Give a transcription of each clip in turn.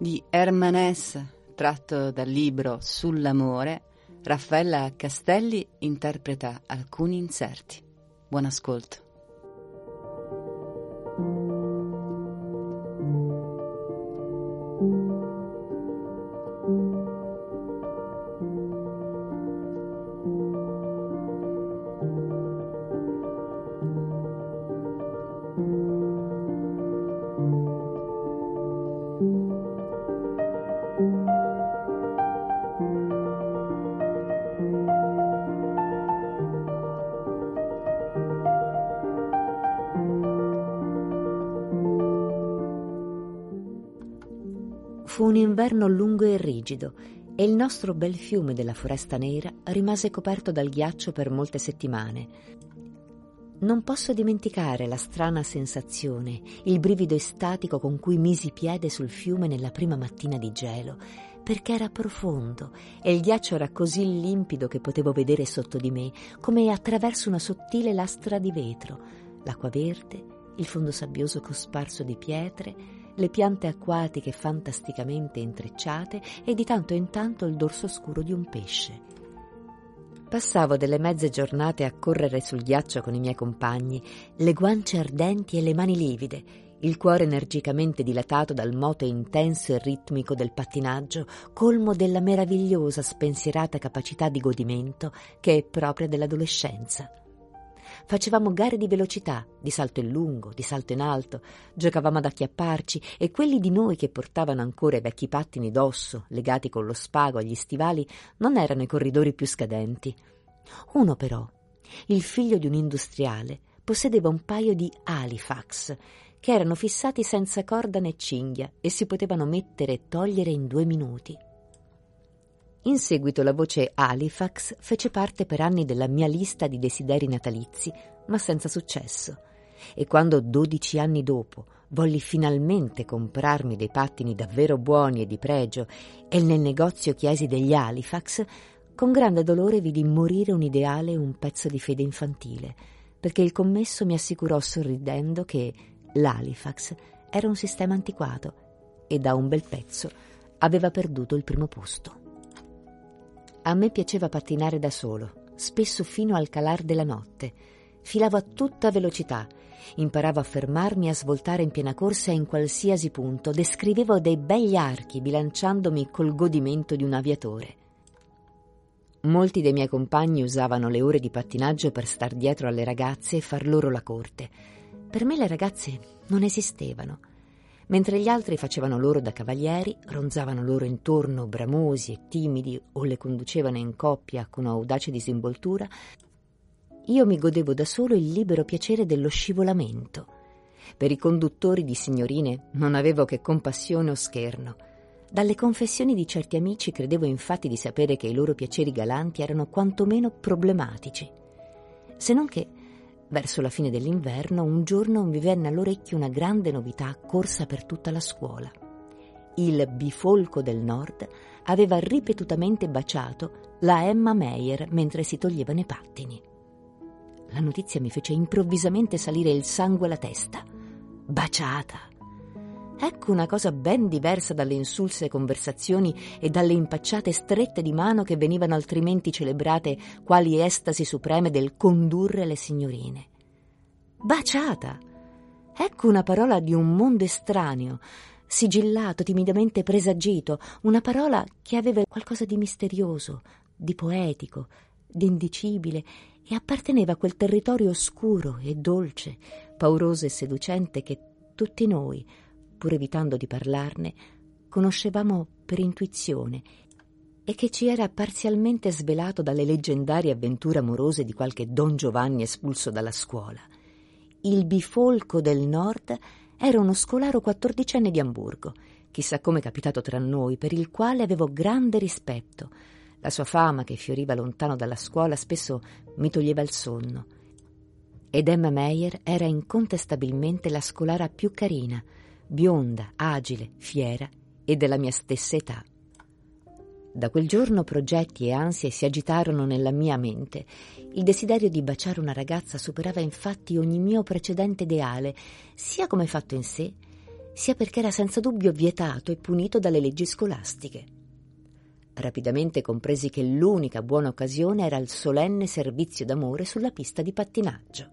Di Herman Hesse, tratto dal libro Sull'amore, Raffaella Castelli interpreta alcuni inserti. Buon ascolto. Fu un inverno lungo e rigido e il nostro bel fiume della Foresta Nera rimase coperto dal ghiaccio per molte settimane. Non posso dimenticare la strana sensazione, il brivido estatico con cui misi piede sul fiume nella prima mattina di gelo, perché era profondo e il ghiaccio era così limpido che potevo vedere sotto di me, come attraverso una sottile lastra di vetro, l'acqua verde, il fondo sabbioso cosparso di pietre, le piante acquatiche fantasticamente intrecciate e di tanto in tanto il dorso scuro di un pesce. Passavo delle mezze giornate a correre sul ghiaccio con i miei compagni, le guance ardenti e le mani livide, il cuore energicamente dilatato dal moto intenso e ritmico del pattinaggio, colmo della meravigliosa spensierata capacità di godimento che è propria dell'adolescenza. Facevamo gare di velocità, di salto in lungo, di salto in alto, giocavamo ad acchiapparci e quelli di noi che portavano ancora i vecchi pattini d'osso, legati con lo spago agli stivali, non erano i corridori più scadenti. Uno però, il figlio di un industriale, possedeva un paio di Halifax, che erano fissati senza corda né cinghia e si potevano mettere e togliere in due minuti. In seguito la voce Halifax fece parte per anni della mia lista di desideri natalizi, ma senza successo. E quando dodici anni dopo volli finalmente comprarmi dei pattini davvero buoni e di pregio e nel negozio chiesi degli Halifax, con grande dolore vidi morire un ideale e un pezzo di fede infantile, perché il commesso mi assicurò sorridendo che l'Halifax era un sistema antiquato e da un bel pezzo aveva perduto il primo posto. A me piaceva pattinare da solo, spesso fino al calar della notte. Filavo a tutta velocità, imparavo a fermarmi e a svoltare in piena corsa in qualsiasi punto, descrivevo dei begli archi bilanciandomi col godimento di un aviatore. Molti dei miei compagni usavano le ore di pattinaggio per star dietro alle ragazze e far loro la corte. Per me le ragazze non esistevano mentre gli altri facevano loro da cavalieri, ronzavano loro intorno bramosi e timidi o le conducevano in coppia con audace disinvoltura, io mi godevo da solo il libero piacere dello scivolamento. Per i conduttori di signorine non avevo che compassione o scherno. Dalle confessioni di certi amici credevo infatti di sapere che i loro piaceri galanti erano quantomeno problematici. Se non che Verso la fine dell'inverno, un giorno mi venne all'orecchio una grande novità corsa per tutta la scuola. Il bifolco del nord aveva ripetutamente baciato la Emma Meyer mentre si toglievano i pattini. La notizia mi fece improvvisamente salire il sangue alla testa. Baciata! Ecco una cosa ben diversa dalle insulse conversazioni e dalle impacciate strette di mano che venivano altrimenti celebrate quali estasi supreme del condurre le signorine. Baciata! Ecco una parola di un mondo estraneo, sigillato, timidamente presagito, una parola che aveva qualcosa di misterioso, di poetico, di indicibile e apparteneva a quel territorio oscuro e dolce, pauroso e seducente che tutti noi, pur evitando di parlarne, conoscevamo per intuizione e che ci era parzialmente svelato dalle leggendarie avventure amorose di qualche Don Giovanni espulso dalla scuola. Il bifolco del nord era uno scolaro quattordicenne di Amburgo, chissà come capitato tra noi, per il quale avevo grande rispetto. La sua fama, che fioriva lontano dalla scuola, spesso mi toglieva il sonno. Ed Emma Meyer era incontestabilmente la scolara più carina, bionda, agile, fiera e della mia stessa età. Da quel giorno progetti e ansie si agitarono nella mia mente. Il desiderio di baciare una ragazza superava infatti ogni mio precedente ideale, sia come fatto in sé, sia perché era senza dubbio vietato e punito dalle leggi scolastiche. Rapidamente compresi che l'unica buona occasione era il solenne servizio d'amore sulla pista di pattinaggio.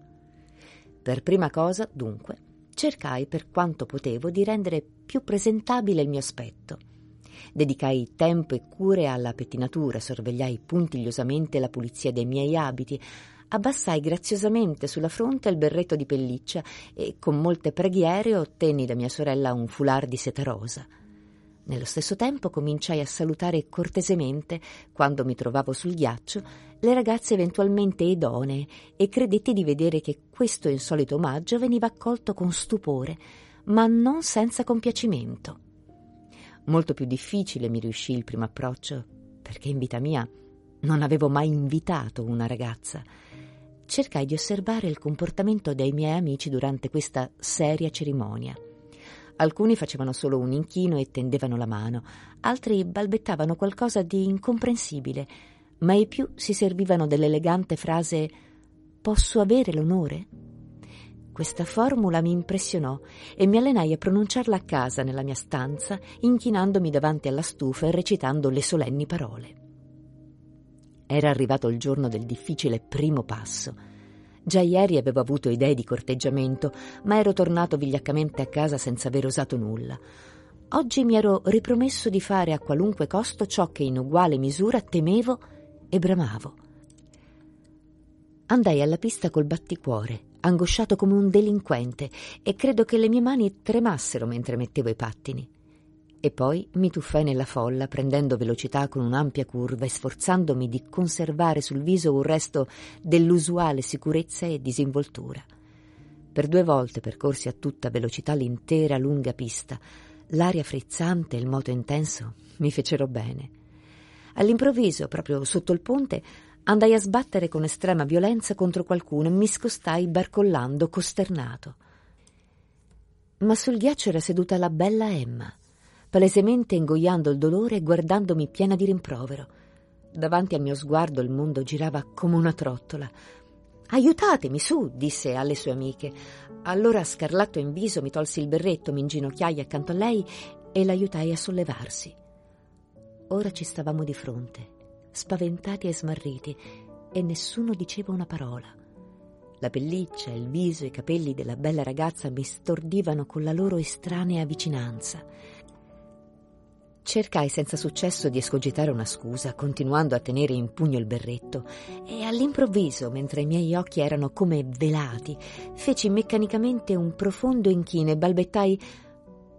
Per prima cosa, dunque, cercai per quanto potevo di rendere più presentabile il mio aspetto Dedicai tempo e cure alla pettinatura, sorvegliai puntigliosamente la pulizia dei miei abiti, abbassai graziosamente sulla fronte il berretto di pelliccia e con molte preghiere ottenni da mia sorella un foulard di seta rosa. Nello stesso tempo cominciai a salutare cortesemente, quando mi trovavo sul ghiaccio, le ragazze eventualmente idonee e credetti di vedere che questo insolito omaggio veniva accolto con stupore, ma non senza compiacimento. Molto più difficile mi riuscì il primo approccio, perché in vita mia non avevo mai invitato una ragazza. Cercai di osservare il comportamento dei miei amici durante questa seria cerimonia. Alcuni facevano solo un inchino e tendevano la mano, altri balbettavano qualcosa di incomprensibile, ma i più si servivano dell'elegante frase Posso avere l'onore? Questa formula mi impressionò e mi allenai a pronunciarla a casa nella mia stanza, inchinandomi davanti alla stufa e recitando le solenni parole. Era arrivato il giorno del difficile primo passo. Già ieri avevo avuto idee di corteggiamento, ma ero tornato vigliaccamente a casa senza aver osato nulla. Oggi mi ero ripromesso di fare a qualunque costo ciò che in uguale misura temevo e bramavo. Andai alla pista col batticuore angosciato come un delinquente, e credo che le mie mani tremassero mentre mettevo i pattini. E poi mi tuffai nella folla, prendendo velocità con un'ampia curva e sforzandomi di conservare sul viso un resto dell'usuale sicurezza e disinvoltura. Per due volte percorsi a tutta velocità l'intera lunga pista. L'aria frizzante e il moto intenso mi fecero bene. All'improvviso, proprio sotto il ponte, Andai a sbattere con estrema violenza contro qualcuno e mi scostai barcollando, costernato. Ma sul ghiaccio era seduta la bella Emma, palesemente ingoiando il dolore e guardandomi piena di rimprovero. Davanti al mio sguardo il mondo girava come una trottola. Aiutatemi, su, disse alle sue amiche. Allora, scarlatto in viso, mi tolsi il berretto, mi inginocchiai accanto a lei e l'aiutai a sollevarsi. Ora ci stavamo di fronte spaventati e smarriti, e nessuno diceva una parola. La pelliccia, il viso e i capelli della bella ragazza mi stordivano con la loro estranea vicinanza. Cercai senza successo di escogitare una scusa, continuando a tenere in pugno il berretto, e all'improvviso, mentre i miei occhi erano come velati, feci meccanicamente un profondo inchino e balbettai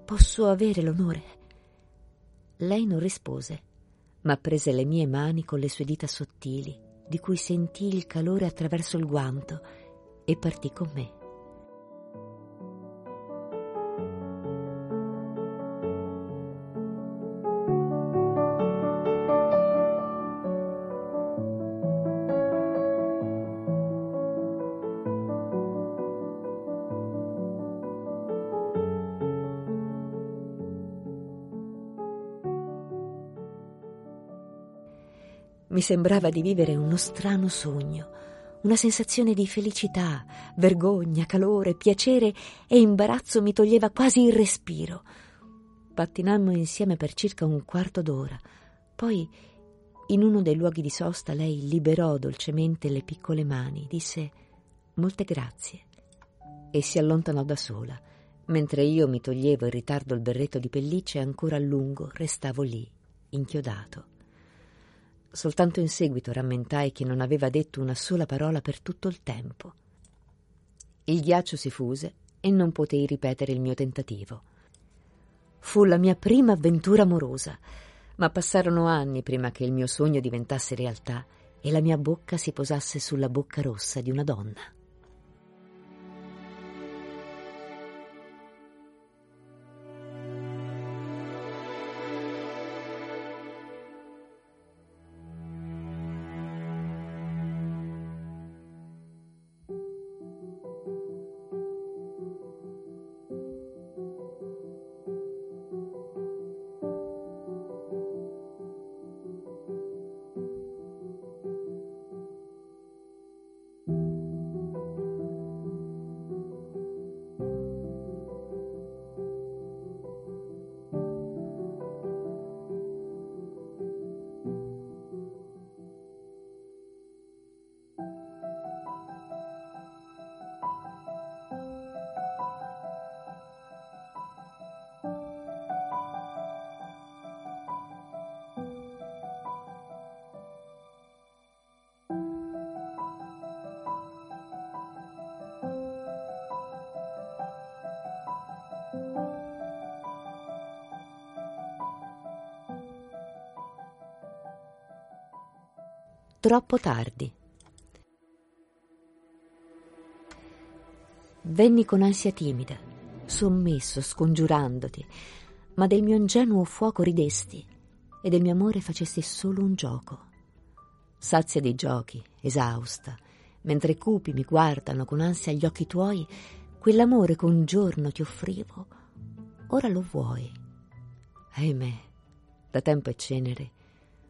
Posso avere l'onore? Lei non rispose ma prese le mie mani con le sue dita sottili, di cui sentii il calore attraverso il guanto, e partì con me. Mi sembrava di vivere uno strano sogno, una sensazione di felicità, vergogna, calore, piacere e imbarazzo mi toglieva quasi il respiro. Pattinammo insieme per circa un quarto d'ora. Poi, in uno dei luoghi di sosta, lei liberò dolcemente le piccole mani, disse molte grazie e si allontanò da sola, mentre io mi toglievo in ritardo il berretto di pelliccia e ancora a lungo restavo lì, inchiodato. Soltanto in seguito rammentai che non aveva detto una sola parola per tutto il tempo. Il ghiaccio si fuse e non potei ripetere il mio tentativo. Fu la mia prima avventura amorosa, Ma passarono anni prima che il mio sogno diventasse realtà e la mia bocca si posasse sulla bocca rossa di una donna. Troppo tardi. Venni con ansia timida, sommesso, scongiurandoti, ma del mio ingenuo fuoco ridesti e del mio amore facesti solo un gioco. Sazia di giochi, esausta, mentre cupi mi guardano con ansia gli occhi tuoi, quell'amore che un giorno ti offrivo, ora lo vuoi. Ahimè, da tempo è cenere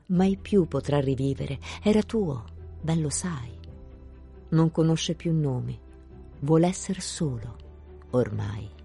mai più potrà rivivere. Era tuo, bello sai. Non conosce più nomi, vuole essere solo, ormai.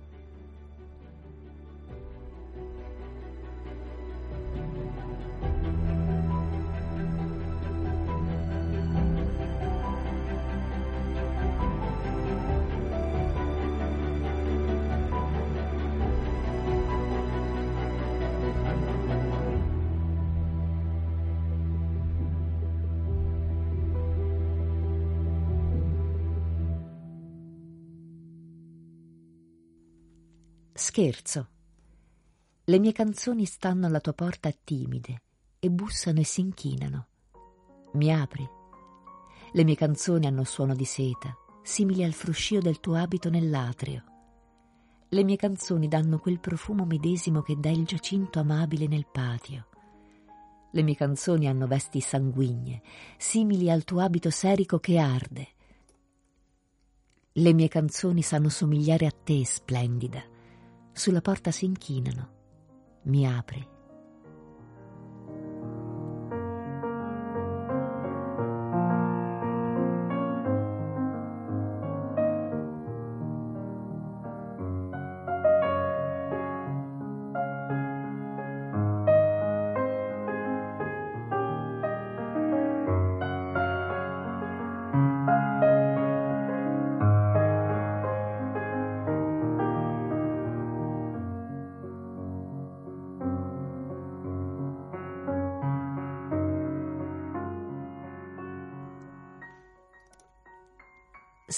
Scherzo. Le mie canzoni stanno alla tua porta timide e bussano e si inchinano. Mi apri. Le mie canzoni hanno suono di seta, simili al fruscio del tuo abito nell'atrio. Le mie canzoni danno quel profumo medesimo che dà il giacinto amabile nel patio. Le mie canzoni hanno vesti sanguigne, simili al tuo abito serico che arde. Le mie canzoni sanno somigliare a te, splendida sulla porta si inchinano. Mi apri.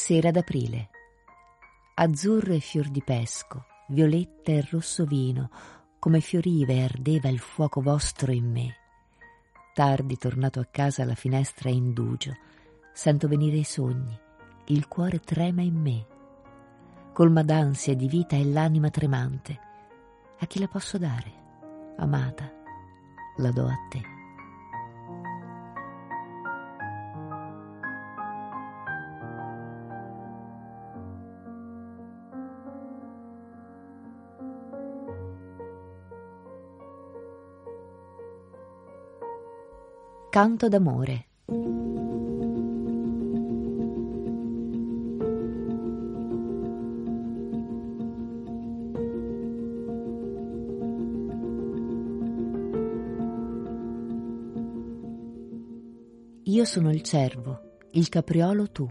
Sera d'aprile. Azzurro e fior di pesco, violetta e rosso vino, come fioriva e ardeva il fuoco vostro in me. Tardi tornato a casa alla finestra indugio, sento venire i sogni, il cuore trema in me. Colma d'ansia di vita e l'anima tremante. A chi la posso dare? Amata, la do a te. Canto d'amore. Io sono il cervo, il capriolo tu.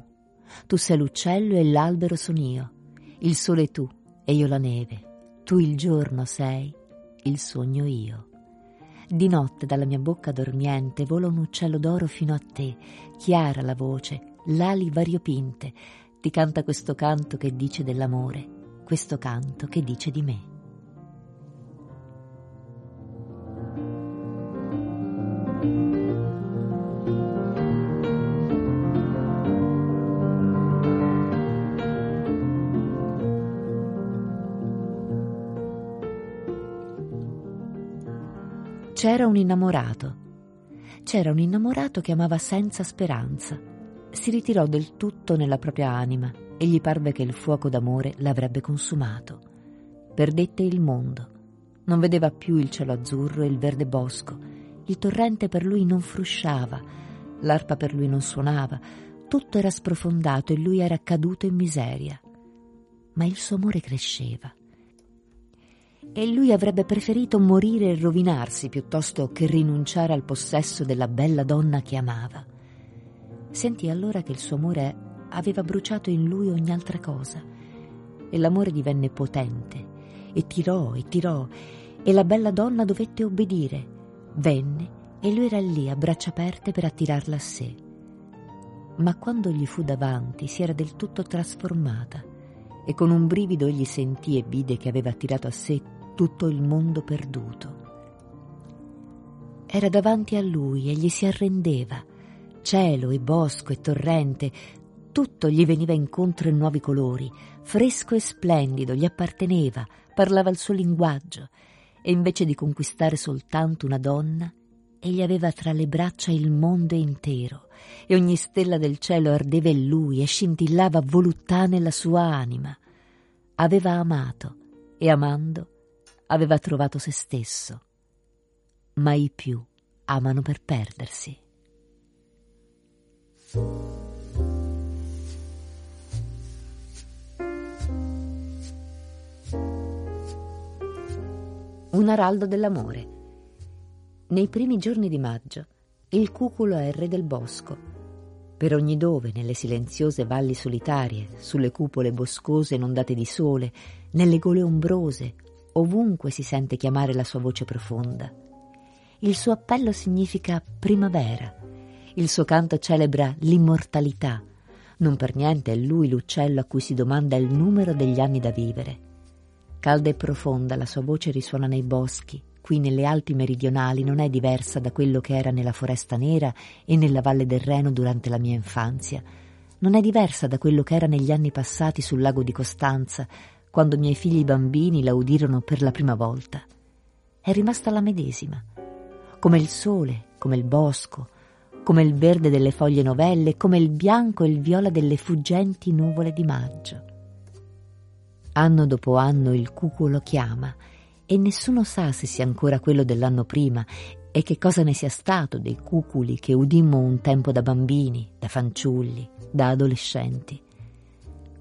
Tu sei l'uccello e l'albero son io. Il sole tu e io la neve. Tu il giorno sei, il sogno io. Di notte dalla mia bocca dormiente vola un uccello d'oro fino a te, chiara la voce, l'ali variopinte, ti canta questo canto che dice dell'amore, questo canto che dice di me. C'era un innamorato. C'era un innamorato che amava senza speranza. Si ritirò del tutto nella propria anima e gli parve che il fuoco d'amore l'avrebbe consumato. Perdette il mondo. Non vedeva più il cielo azzurro e il verde bosco. Il torrente per lui non frusciava, l'arpa per lui non suonava, tutto era sprofondato e lui era caduto in miseria. Ma il suo amore cresceva. E lui avrebbe preferito morire e rovinarsi piuttosto che rinunciare al possesso della bella donna che amava. Sentì allora che il suo amore aveva bruciato in lui ogni altra cosa e l'amore divenne potente e tirò e tirò e la bella donna dovette obbedire. Venne e lui era lì a braccia aperte per attirarla a sé. Ma quando gli fu davanti si era del tutto trasformata e con un brivido egli sentì e vide che aveva attirato a sé tutto il mondo perduto. Era davanti a lui e gli si arrendeva. Cielo e bosco e torrente, tutto gli veniva incontro in nuovi colori, fresco e splendido, gli apparteneva, parlava il suo linguaggio, e invece di conquistare soltanto una donna, egli aveva tra le braccia il mondo intero, e ogni stella del cielo ardeva in lui e scintillava voluttà nella sua anima. Aveva amato, e amando aveva trovato se stesso. Mai più amano per perdersi. Un araldo dell'amore. Nei primi giorni di maggio, il cuculo è il re del bosco. Per ogni dove, nelle silenziose valli solitarie, sulle cupole boscose inondate di sole, nelle gole ombrose, ovunque si sente chiamare la sua voce profonda. Il suo appello significa primavera, il suo canto celebra l'immortalità. Non per niente è lui l'uccello a cui si domanda il numero degli anni da vivere. Calda e profonda la sua voce risuona nei boschi, qui nelle Alpi meridionali non è diversa da quello che era nella Foresta Nera e nella Valle del Reno durante la mia infanzia. Non è diversa da quello che era negli anni passati sul lago di Costanza, quando i miei figli bambini la udirono per la prima volta. È rimasta la medesima, come il sole, come il bosco, come il verde delle foglie novelle, come il bianco e il viola delle fuggenti nuvole di maggio. Anno dopo anno il cuculo chiama e nessuno sa se sia ancora quello dell'anno prima e che cosa ne sia stato dei cuculi che udimmo un tempo da bambini, da fanciulli, da adolescenti.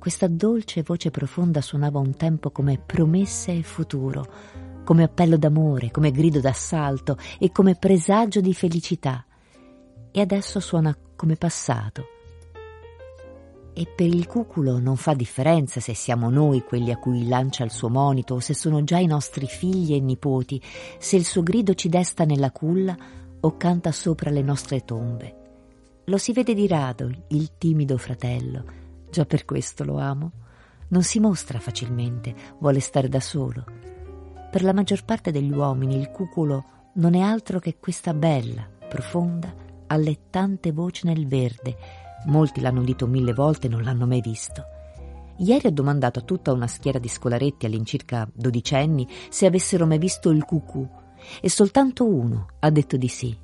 Questa dolce voce profonda suonava un tempo come promesse e futuro, come appello d'amore, come grido d'assalto e come presagio di felicità. E adesso suona come passato, e per il cuculo non fa differenza se siamo noi quelli a cui lancia il suo monito o se sono già i nostri figli e nipoti, se il suo grido ci desta nella culla o canta sopra le nostre tombe. Lo si vede di rado, il timido fratello. Già per questo lo amo. Non si mostra facilmente, vuole stare da solo. Per la maggior parte degli uomini il cuculo non è altro che questa bella, profonda, allettante voce nel verde, Molti l'hanno udito mille volte e non l'hanno mai visto. Ieri ho domandato a tutta una schiera di scolaretti all'incirca dodicenni se avessero mai visto il cucù e soltanto uno ha detto di sì.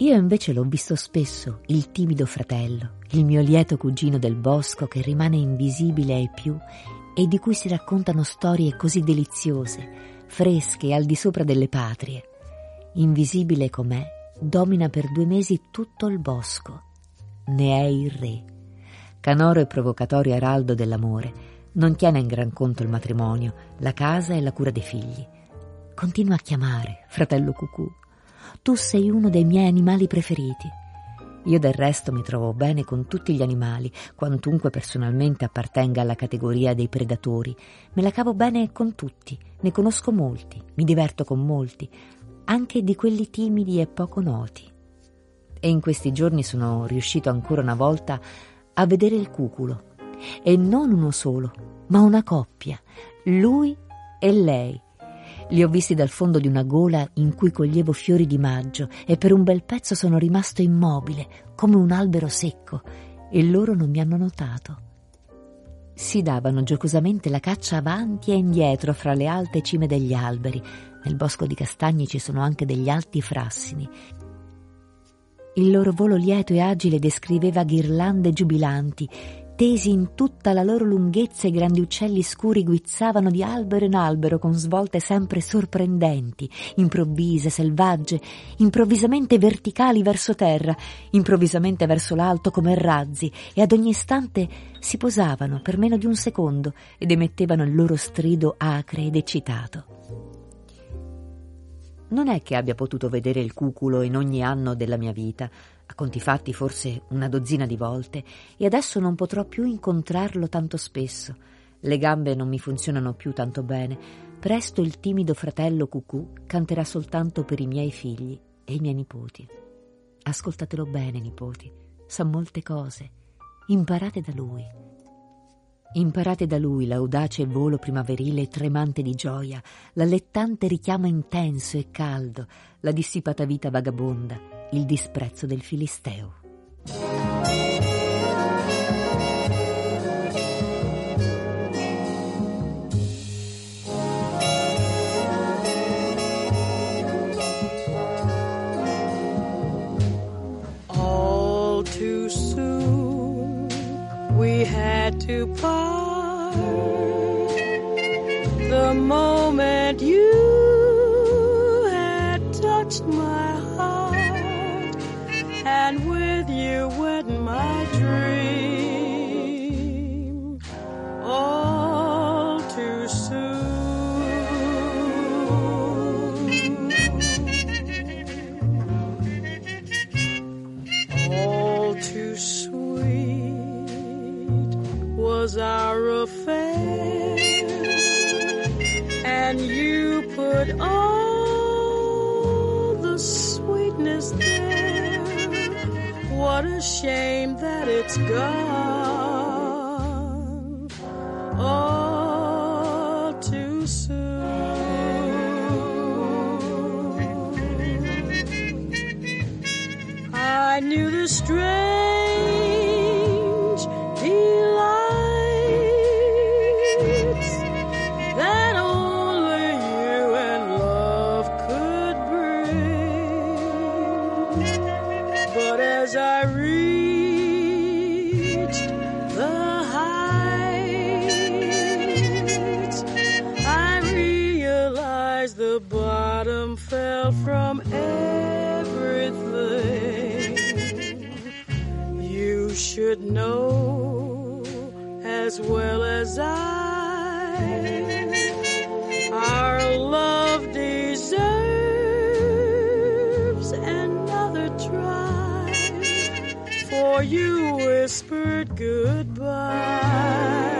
Io invece l'ho visto spesso, il timido fratello, il mio lieto cugino del bosco che rimane invisibile ai più e di cui si raccontano storie così deliziose, fresche al di sopra delle patrie. Invisibile com'è, domina per due mesi tutto il bosco ne è il re. Canoro e provocatorio araldo dell'amore, non tiene in gran conto il matrimonio, la casa e la cura dei figli. Continua a chiamare, fratello cucù. Tu sei uno dei miei animali preferiti. Io del resto mi trovo bene con tutti gli animali, quantunque personalmente appartenga alla categoria dei predatori. Me la cavo bene con tutti, ne conosco molti, mi diverto con molti, anche di quelli timidi e poco noti e in questi giorni sono riuscito ancora una volta a vedere il cuculo. E non uno solo, ma una coppia, lui e lei. Li ho visti dal fondo di una gola in cui coglievo fiori di maggio e per un bel pezzo sono rimasto immobile, come un albero secco, e loro non mi hanno notato. Si davano giocosamente la caccia avanti e indietro fra le alte cime degli alberi, Nel bosco di castagni ci sono anche degli alti frassini. Il loro volo lieto e agile descriveva ghirlande giubilanti tesi in tutta la loro lunghezza i grandi uccelli scuri guizzavano di albero in albero con svolte sempre sorprendenti, improvvise, selvagge, improvvisamente verticali verso terra, improvvisamente verso l'alto come razzi e ad ogni istante si posavano per meno di un secondo ed emettevano il loro strido acre ed eccitato. Non è che abbia potuto vedere il cuculo in ogni anno della mia vita, a conti fatti forse una dozzina di volte, e adesso non potrò più incontrarlo tanto spesso. Le gambe non mi funzionano più tanto bene. Presto il timido fratello Cucù canterà soltanto per i miei figli e i miei nipoti. Ascoltatelo bene, nipoti. Sa molte cose. Imparate da lui. Imparate da lui l'audace volo primaverile tremante di gioia, l'allettante richiamo intenso e caldo, la dissipata vita vagabonda, il disprezzo del Filisteo. All too soon we had to part. The moment you to the stray. Whispered goodbye.